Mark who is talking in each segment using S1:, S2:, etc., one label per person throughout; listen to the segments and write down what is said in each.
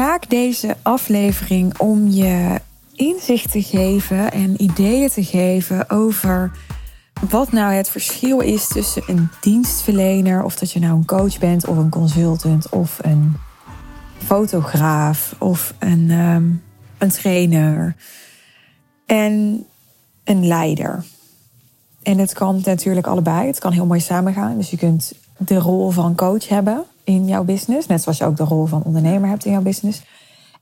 S1: maak deze aflevering om je inzicht te geven en ideeën te geven over wat nou het verschil is tussen een dienstverlener, of dat je nou een coach bent of een consultant of een fotograaf of een, ehm, een trainer en een leider. En het kan natuurlijk allebei. Het kan heel mooi samengaan. Dus je kunt de rol van coach hebben in jouw business, net zoals je ook de rol van ondernemer hebt in jouw business.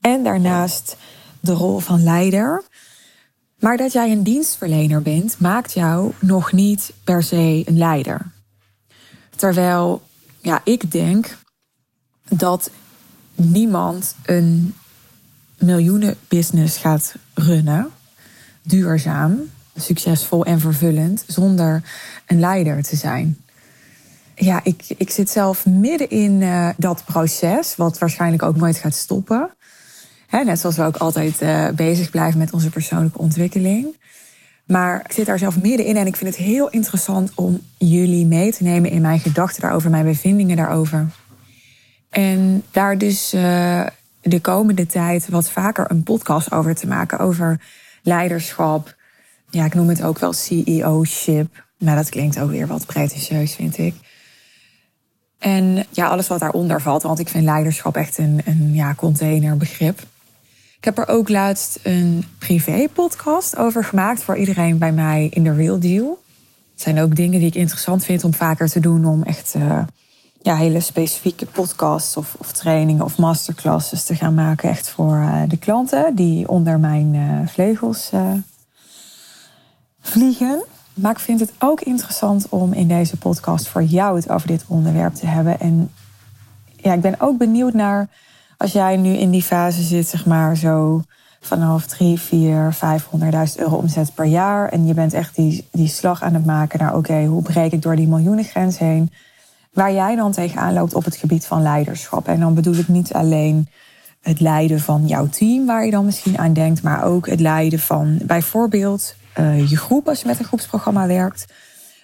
S1: En daarnaast de rol van leider. Maar dat jij een dienstverlener bent, maakt jou nog niet per se een leider. Terwijl ja, ik denk dat niemand een miljoenenbusiness gaat runnen, duurzaam, succesvol en vervullend, zonder een leider te zijn. Ja, ik, ik zit zelf midden in uh, dat proces, wat waarschijnlijk ook nooit gaat stoppen. Hè, net zoals we ook altijd uh, bezig blijven met onze persoonlijke ontwikkeling. Maar ik zit daar zelf middenin en ik vind het heel interessant om jullie mee te nemen in mijn gedachten daarover, mijn bevindingen daarover. En daar dus uh, de komende tijd wat vaker een podcast over te maken, over leiderschap. Ja, ik noem het ook wel CEO-ship. Maar dat klinkt ook weer wat pretentieus, vind ik. En ja, alles wat daaronder valt, want ik vind leiderschap echt een, een ja, containerbegrip. Ik heb er ook laatst een privé-podcast over gemaakt voor iedereen bij mij in de Real Deal. Het zijn ook dingen die ik interessant vind om vaker te doen, om echt uh, ja, hele specifieke podcasts of, of, trainingen of masterclasses te gaan maken. Echt voor uh, de klanten die onder mijn uh, vleugels vliegen. Maar ik vind het ook interessant om in deze podcast voor jou het over dit onderwerp te hebben. En ja, ik ben ook benieuwd naar als jij nu in die fase zit, zeg maar zo vanaf 3, 4, 500.000 euro omzet per jaar. En je bent echt die, die slag aan het maken naar oké, hoe breek ik door die miljoenengrens heen? Waar jij dan tegenaan loopt op het gebied van leiderschap. En dan bedoel ik niet alleen het leiden van jouw team, waar je dan misschien aan denkt, maar ook het leiden van bijvoorbeeld uh, je groep als je met een groepsprogramma werkt.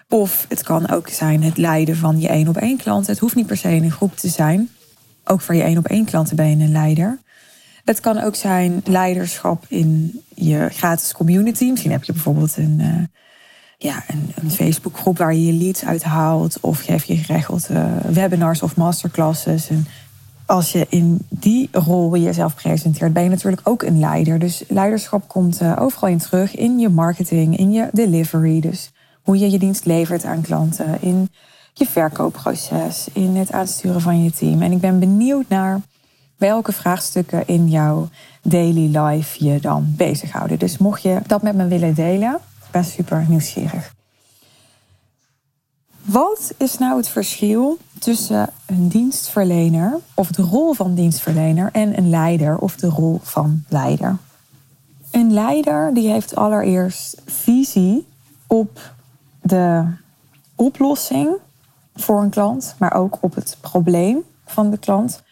S1: Of het kan ook zijn het leiden van je één op één klant. Het hoeft niet per se in een groep te zijn. Ook voor je één op één klanten ben je een leider. Het kan ook zijn leiderschap in je gratis community. Misschien heb je bijvoorbeeld een, uh, ja, een, een Facebookgroep waar je je leads uit haalt. Of geef je geregeld uh, webinars of masterclasses. En als je in die rol jezelf presenteert, ben je natuurlijk ook een leider. Dus leiderschap komt uh, overal in terug. In je marketing, in je delivery. Dus hoe je je dienst levert aan klanten. In je verkoopproces, in het aansturen van je team. En ik ben benieuwd naar welke vraagstukken in jouw daily life je dan bezighouden. Dus mocht je dat met me willen delen, ik ben super nieuwsgierig. Wat is nou het verschil tussen een dienstverlener of de rol van dienstverlener en een leider of de rol van leider? Een leider die heeft allereerst visie op de oplossing voor een klant, maar ook op het probleem van de klant.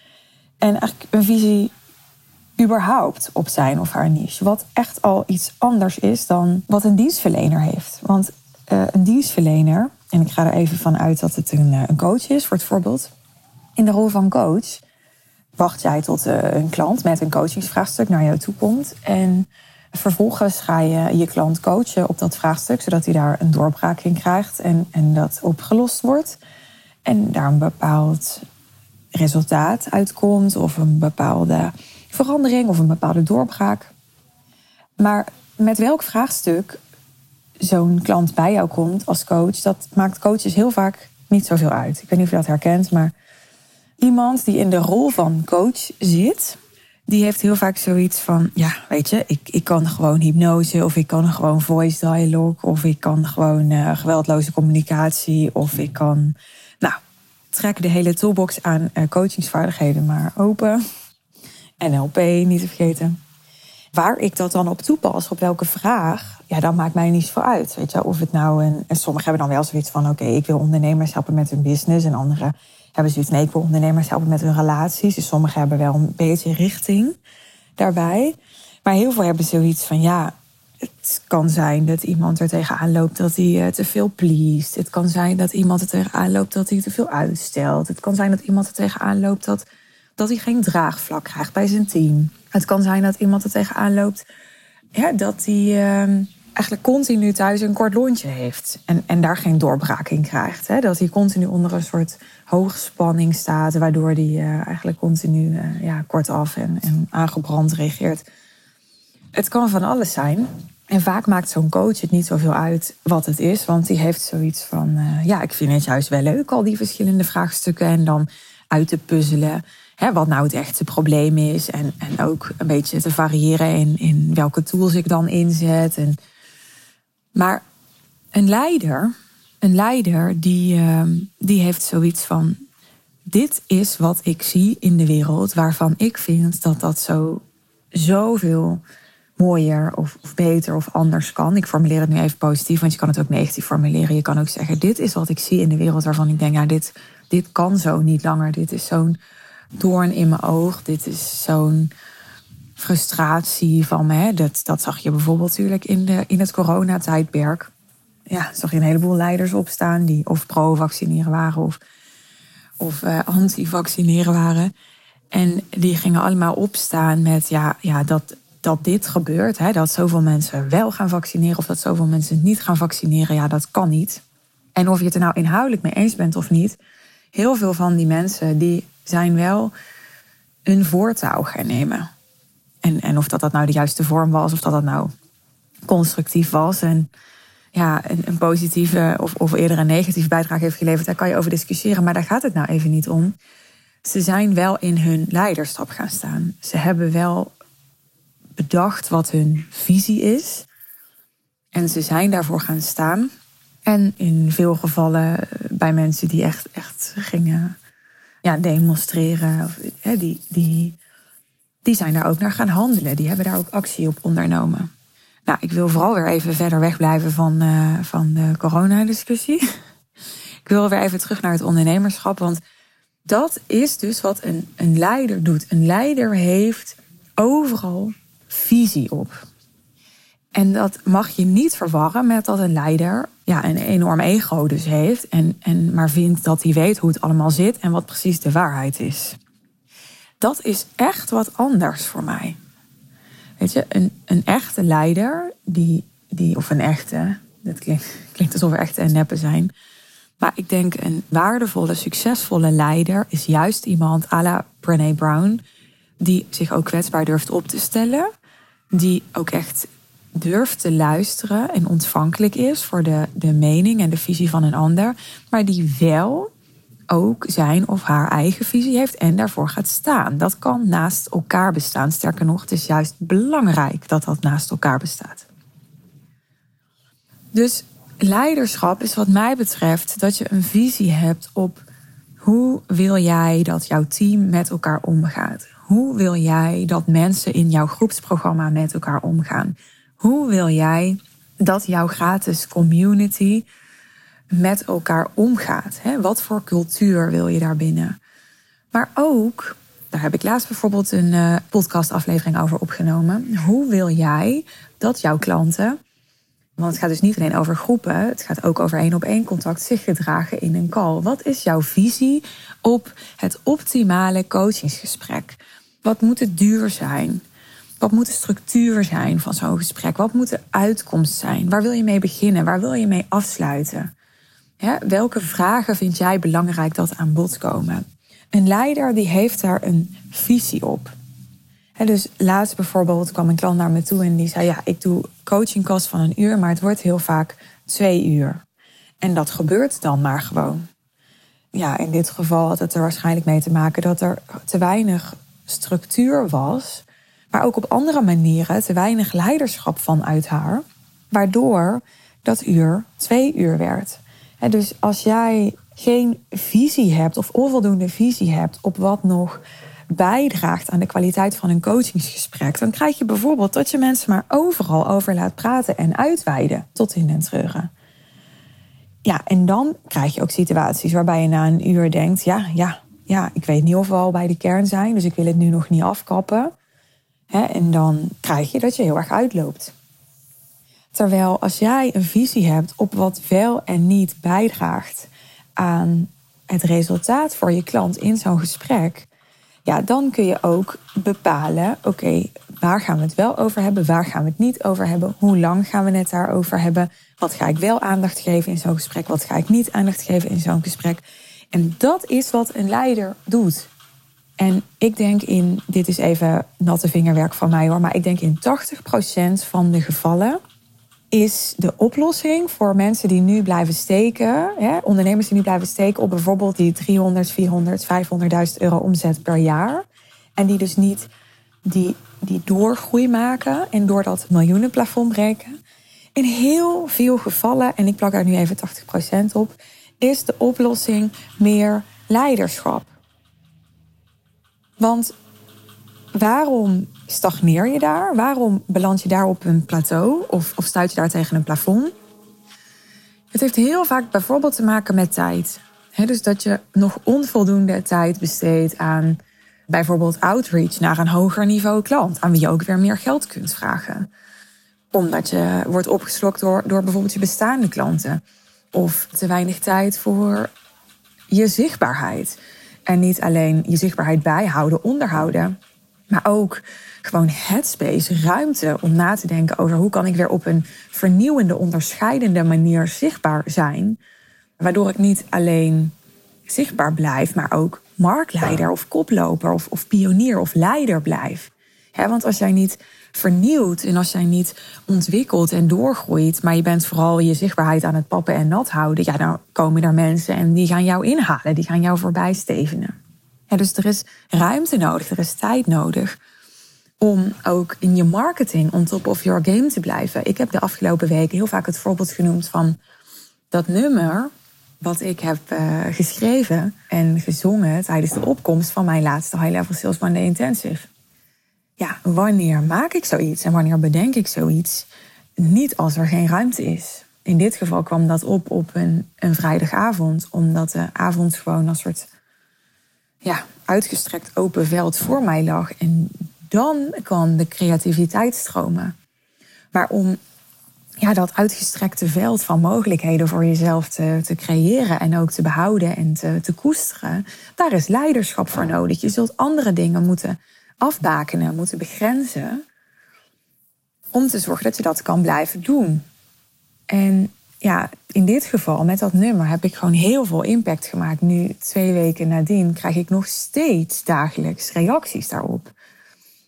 S1: En eigenlijk een visie überhaupt op zijn of haar niche. Wat echt al iets anders is dan wat een dienstverlener heeft. Want uh, een dienstverlener, en ik ga er even van uit dat het een, uh, een coach is voor het voorbeeld. In de rol van coach wacht jij tot uh, een klant met een coachingsvraagstuk naar jou toe komt. En vervolgens ga je je klant coachen op dat vraagstuk, zodat hij daar een doorbraak in krijgt en, en dat opgelost wordt. En daar een bepaald resultaat uitkomt, of een bepaalde verandering of een bepaalde doorbraak. Maar met welk vraagstuk zo'n klant bij jou komt als coach, dat maakt coaches heel vaak niet zoveel uit. Ik weet niet of je dat herkent, maar iemand die in de rol van coach zit, die heeft heel vaak zoiets van: ja, weet je, ik, ik kan gewoon hypnose, of ik kan gewoon voice dialogue, of ik kan gewoon uh, geweldloze communicatie, of ik kan, nou, trek de hele toolbox aan uh, coachingsvaardigheden maar open. NLP, niet te vergeten. Waar ik dat dan op toepas, op welke vraag, ja, dat maakt mij niet zoveel uit. Weet je, of het nou een. En sommigen hebben dan wel zoiets van: oké, ik wil ondernemers helpen met hun business. En anderen hebben zoiets: nee, ik wil ondernemers helpen met hun relaties. Dus sommigen hebben wel een beetje richting daarbij. Maar heel veel hebben zoiets van: ja, het kan zijn dat iemand er tegenaan loopt dat hij te veel pleest. Het kan zijn dat iemand er tegenaan loopt dat hij te veel uitstelt. Het kan zijn dat iemand er tegenaan loopt dat dat hij geen draagvlak krijgt bij zijn team. Het kan zijn dat iemand er tegenaan loopt ja, dat hij uh, eigenlijk continu thuis een kort lontje heeft. En, en daar geen doorbraak in krijgt. Hè? Dat hij continu onder een soort hoogspanning staat, waardoor hij uh, eigenlijk continu uh, ja, kortaf en, en aangebrand reageert. Het kan van alles zijn. En vaak maakt zo'n coach het niet zoveel uit wat het is, want die heeft zoiets van: uh, ja, ik vind het juist wel leuk, al die verschillende vraagstukken. En dan uit te puzzelen hè, wat nou het echte probleem is. En, en ook een beetje te variëren in, in welke tools ik dan inzet. En, maar een leider, een leider die, uh, die heeft zoiets van: dit is wat ik zie in de wereld, waarvan ik vind dat dat zo zoveel mooier of, of, beter of anders kan. Ik formuleer het nu even positief, want je kan het ook negatief formuleren. Je kan ook zeggen: dit is wat ik zie in de wereld waarvan ik denk: ja, dit, dit kan zo niet langer. Dit is zo'n doorn in mijn oog. Dit is zo'n frustratie van me. Dat, dat zag je bijvoorbeeld natuurlijk in, de, in het coronatijdperk. Ja, zag je een heleboel leiders opstaan die of pro-vaccineren waren of, of uh, anti-vaccineren waren. En die gingen allemaal opstaan met ja, ja, dat, dat dit gebeurt. Hè, dat zoveel mensen wel gaan vaccineren of dat zoveel mensen niet gaan vaccineren. Ja, dat kan niet. En of je het er nou inhoudelijk mee eens bent of niet. Heel veel van die mensen die zijn wel een voortouw gaan nemen. En, en of dat, dat nou de juiste vorm was, of dat dat nou constructief was en ja, een, een positieve of, of eerder een negatieve bijdrage heeft geleverd, daar kan je over discussiëren, maar daar gaat het nou even niet om. Ze zijn wel in hun leiderschap gaan staan. Ze hebben wel bedacht wat hun visie is. En ze zijn daarvoor gaan staan. En in veel gevallen bij mensen die echt, echt gingen ja, demonstreren. Hè, die, die, die zijn daar ook naar gaan handelen. Die hebben daar ook actie op ondernomen. Nou, ik wil vooral weer even verder wegblijven van, uh, van de coronadiscussie. ik wil weer even terug naar het ondernemerschap. Want dat is dus wat een, een leider doet. Een leider heeft overal visie op. En dat mag je niet verwarren met dat een leider ja, een enorm ego dus heeft. En, en maar vindt dat hij weet hoe het allemaal zit en wat precies de waarheid is. Dat is echt wat anders voor mij. Weet je, een, een echte leider, die, die, of een echte, dat klinkt, alsof er echte en neppen zijn. Maar ik denk een waardevolle, succesvolle leider is juist iemand à la Brené Brown, die zich ook kwetsbaar durft op te stellen. Die ook echt durft te luisteren en ontvankelijk is voor de, de mening en de visie van een ander, maar die wel ook zijn of haar eigen visie heeft en daarvoor gaat staan. Dat kan naast elkaar bestaan. Sterker nog, het is juist belangrijk dat dat naast elkaar bestaat. Dus leiderschap is wat mij betreft dat je een visie hebt op hoe wil jij dat jouw team met elkaar omgaat? Hoe wil jij dat mensen in jouw groepsprogramma met elkaar omgaan? Hoe wil jij dat jouw gratis community met elkaar omgaat? Wat voor cultuur wil je daar binnen? Maar ook, daar heb ik laatst bijvoorbeeld een uh, podcastaflevering over opgenomen. Hoe wil jij dat jouw klanten, want het gaat dus niet alleen over groepen, het gaat ook over één op één contact, zich gedragen in een call. Wat is jouw visie op het optimale coachingsgesprek? Wat moet het duur zijn? Wat moet de structuur zijn van zo'n gesprek? Wat moet de uitkomst zijn? Waar wil je mee beginnen? Waar wil je mee afsluiten? Welke vragen vind jij belangrijk dat aan bod komen? Een leider die heeft daar een visie op. dus laatst bijvoorbeeld kwam een klant naar me toe en die zei: Ja, ik doe coachingkast van een uur, maar het wordt heel vaak twee uur. En dat gebeurt dan maar gewoon. Ja, in dit geval had het er waarschijnlijk mee te maken dat er te weinig structuur was maar ook op andere manieren te weinig leiderschap vanuit haar, waardoor dat uur twee uur werd. Dus als jij geen visie hebt of onvoldoende visie hebt op wat nog bijdraagt aan de kwaliteit van een coachingsgesprek, dan krijg je bijvoorbeeld dat je mensen maar overal over laat praten en uitweiden tot in den treuren. Ja, en dan krijg je ook situaties waarbij je na een uur denkt: ja, ja, ja, ik weet niet of we al bij de kern zijn, dus ik wil het nu nog niet afkappen en dan krijg je dat je heel erg uitloopt. Terwijl als jij een visie hebt op wat wel en niet bijdraagt aan het resultaat voor je klant in zo'n gesprek, Ja, dan kun je ook bepalen, oké, waar gaan we het wel over hebben? Waar gaan we het niet over hebben? Hoe lang gaan we het daarover hebben? Wat ga ik wel aandacht geven in zo'n gesprek? Wat ga ik niet aandacht geven in zo'n gesprek? En dat is wat een leider doet. En ik denk in, dit is even natte vingerwerk van mij hoor, maar ik denk in 80% van de gevallen is de oplossing voor mensen die nu blijven steken, hè, ondernemers die nu blijven steken op bijvoorbeeld die 300, 400, 500.000 euro omzet per jaar. En die dus niet die, die doorgroei maken en door dat miljoenenplafond breken. In heel veel gevallen, en ik plak daar nu even 80% op, is de oplossing meer leiderschap. Want waarom stagneer je daar? Waarom beland je daar op een plateau of, of stuit je daar tegen een plafond? Het heeft heel vaak bijvoorbeeld te maken met tijd. dus dat je nog onvoldoende tijd besteedt aan bijvoorbeeld outreach naar een hoger niveau klant, aan wie je ook weer meer geld kunt vragen. Omdat je wordt opgeslokt door, door bijvoorbeeld je bestaande klanten. Of te weinig tijd voor je zichtbaarheid. En niet alleen je zichtbaarheid bijhouden, onderhouden, maar ook gewoon headspace, ruimte om na te denken over hoe kan ik weer op een vernieuwende, onderscheidende manier zichtbaar zijn. Waardoor ik niet alleen zichtbaar blijf, maar ook marktleider of koploper of, of pionier of leider blijf. want als jij niet vernieuwt en als jij niet ontwikkelt en doorgroeit, maar je bent vooral je zichtbaarheid aan het pappen en nat houden, ja, dan komen er mensen en die gaan jou inhalen, die gaan jou voorbij stevenen. Dus er is ruimte nodig, er is tijd nodig om ook in je marketing on top of your game te blijven. Ik heb de afgelopen weken heel vaak het voorbeeld genoemd van dat nummer wat ik heb uh, geschreven en gezongen tijdens de opkomst van mijn laatste High Level Sales Monday Intensive. Ja, wanneer maak ik zoiets en wanneer bedenk ik zoiets? Niet als er geen ruimte is. In dit geval kwam dat op op een, een vrijdagavond, omdat de avond gewoon als soort ja, uitgestrekt open veld voor mij lag. En dan kan de creativiteit stromen. Maar om ja, dat uitgestrekte veld van mogelijkheden voor jezelf te, te creëren en ook te behouden en te, te koesteren, daar is leiderschap voor nodig. Je zult andere dingen moeten afbakenen, moeten begrenzen, om te zorgen dat je dat kan blijven doen. En ja, in dit geval, met dat nummer, heb ik gewoon heel veel impact gemaakt. Nu, twee weken nadien, krijg ik nog steeds dagelijks reacties daarop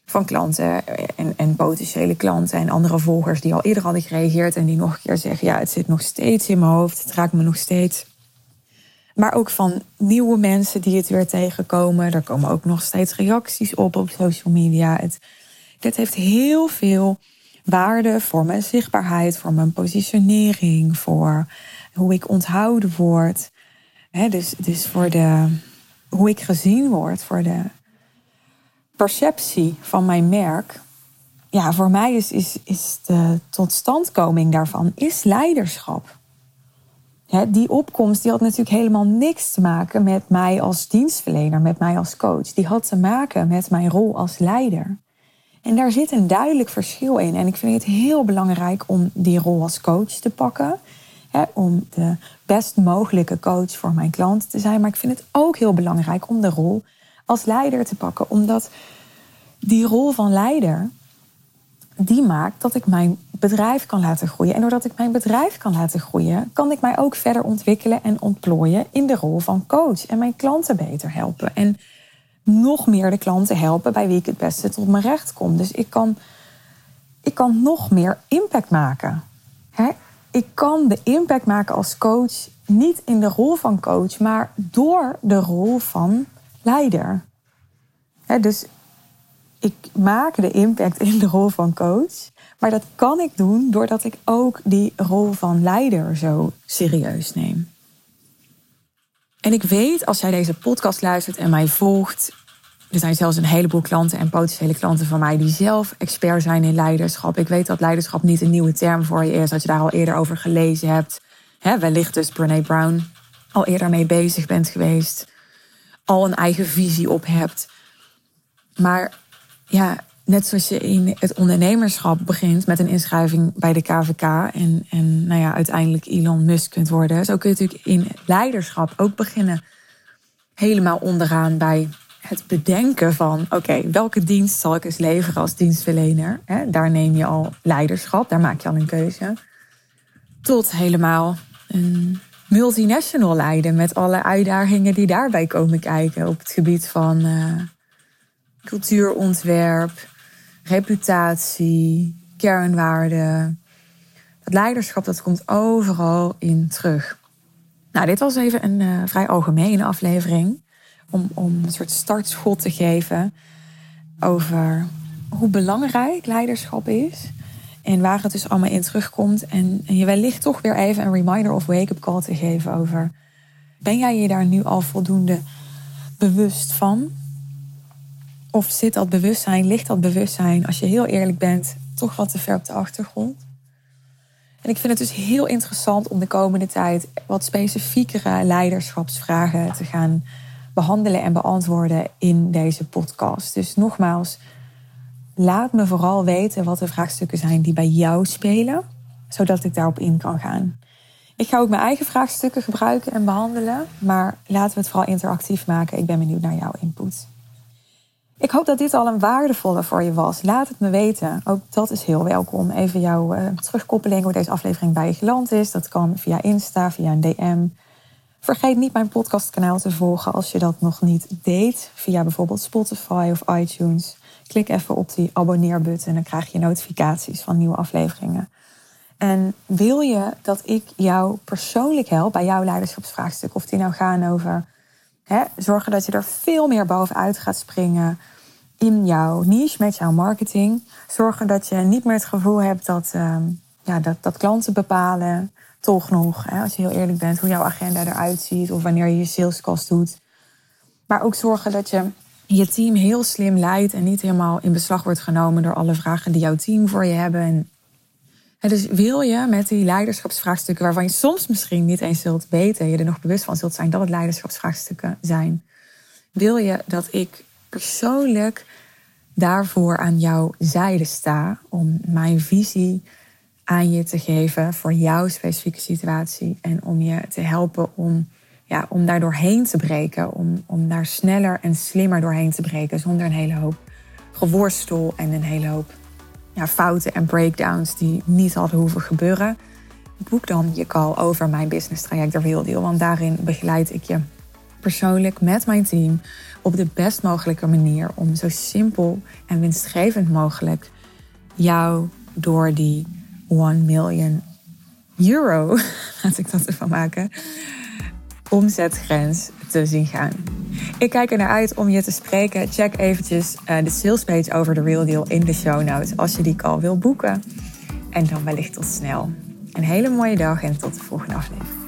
S1: van klanten en, en, potentiële klanten en andere volgers die al eerder hadden gereageerd en die nog een keer zeggen: Ja, het zit nog steeds in mijn hoofd, het raakt me nog steeds. Maar ook van nieuwe mensen die het weer tegenkomen. Er komen ook nog steeds reacties op op social media. Het, dit heeft heel veel waarde voor mijn zichtbaarheid, voor mijn positionering, voor hoe ik onthouden word. dus, dus voor de, hoe ik gezien word, voor de perceptie van mijn merk, ja, voor mij is, is, is de totstandkoming daarvan is leiderschap. die opkomst die had natuurlijk helemaal niks te maken met mij als dienstverlener, met mij als coach. Die had te maken met mijn rol als leider. En daar zit een duidelijk verschil in. En ik vind het heel belangrijk om die rol als coach te pakken. om de best mogelijke coach voor mijn klant te zijn. Maar ik vind het ook heel belangrijk om de rol als leider te pakken. Omdat die rol van leider, die maakt dat ik mijn bedrijf kan laten groeien. En doordat ik mijn bedrijf kan laten groeien, kan ik mij ook verder ontwikkelen en ontplooien in de rol van coach. En mijn klanten beter helpen. En nog meer de klanten helpen bij wie ik het beste tot mijn recht kom. Dus ik kan, ik kan nog meer impact maken. Ik kan de impact maken als coach niet in de rol van coach, maar door de rol van leider. dus ik maak de impact in de rol van coach. Maar dat kan ik doen doordat ik ook die rol van leider zo serieus neem. En ik weet, als jij deze podcast luistert en mij volgt, er zijn zelfs een heleboel klanten en potentiële klanten van mij die zelf expert zijn in leiderschap. Ik weet dat leiderschap niet een nieuwe term voor je is, dat je daar al eerder over gelezen hebt. He, wellicht dus Brene Brown al eerder mee bezig bent geweest, al een eigen visie op hebt. Maar ja, net zoals je in het ondernemerschap begint met een inschrijving bij de KVK en, en nou ja, uiteindelijk Elon Musk kunt worden, zo kun je natuurlijk in leiderschap ook beginnen. Helemaal onderaan bij het bedenken van: oké, welke dienst zal ik eens leveren als dienstverlener? daar neem je al leiderschap, daar maak je al een keuze. Tot helemaal een multinational leiden met alle uitdagingen die daarbij komen kijken op het gebied van uh, cultuurontwerp, reputatie, kernwaarden. Dat leiderschap dat komt overal in terug. Nou, dit was even een uh, vrij algemene aflevering om, om een soort startschot te geven over hoe belangrijk leiderschap is. En waar het dus allemaal in terugkomt. En, en je wellicht toch weer even een reminder of wake-up call te geven over... Ben jij je daar nu al voldoende bewust van? Of zit dat bewustzijn, ligt dat bewustzijn, als je heel eerlijk bent, toch wat te ver op de achtergrond? En ik vind het dus heel interessant om de komende tijd wat specifiekere leiderschapsvragen te gaan behandelen en beantwoorden in deze podcast. Dus nogmaals, laat me vooral weten wat de vraagstukken zijn die bij jou spelen, zodat ik daarop in kan gaan. Ik ga ook mijn eigen vraagstukken gebruiken en behandelen, maar laten we het vooral interactief maken. Ik ben benieuwd naar jouw input. Ik hoop dat dit al een waardevolle voor je was. Laat het me weten. Ook dat is heel welkom. Even jouw uh, terugkoppeling hoe deze aflevering bij je geland is. Dat kan via Insta, via een DM. Vergeet niet mijn podcastkanaal te volgen als je dat nog niet deed. Via bijvoorbeeld Spotify of iTunes. Klik even op die abonneerbutton en dan krijg je notificaties van nieuwe afleveringen. En wil je dat ik jou persoonlijk help bij jouw leiderschapsvraagstuk, of die nou gaan over hè, zorgen dat je er veel meer bovenuit gaat springen in jouw niche met jouw marketing. Zorgen dat je niet meer het gevoel hebt dat, uh, ja, dat, dat klanten bepalen, toch nog, hè, als je heel eerlijk bent, hoe jouw agenda eruit ziet of wanneer je je salescast doet. Maar ook zorgen dat je je team heel slim leidt en niet helemaal in beslag wordt genomen door alle vragen die jouw team voor je hebben. En, dus wil je met die leiderschapsvraagstukken, waarvan je soms misschien niet eens zult weten, je er nog bewust van zult zijn dat het leiderschapsvraagstukken zijn, wil je dat ik persoonlijk daarvoor aan jouw zijde sta om mijn visie aan je te geven voor jouw specifieke situatie en om je te helpen om ja, om daar doorheen te breken. Om, om daar sneller en slimmer doorheen te breken. Zonder een hele hoop geworstel en een hele hoop ja, fouten en breakdowns die niet hadden hoeven gebeuren. Boek dan je call over mijn business traject de Real. Want daarin begeleid ik je persoonlijk met mijn team op de best mogelijke manier om zo simpel en winstgevend mogelijk jou door die 1 million euro, laat ik dat ervan maken, omzetgrens te zien gaan. Ik kijk er naar uit om je te spreken. Check eventjes uh, de salespage over de Real Deal in de show notes als je die call wil boeken. En dan wellicht tot snel. Een hele mooie dag en tot de volgende aflevering.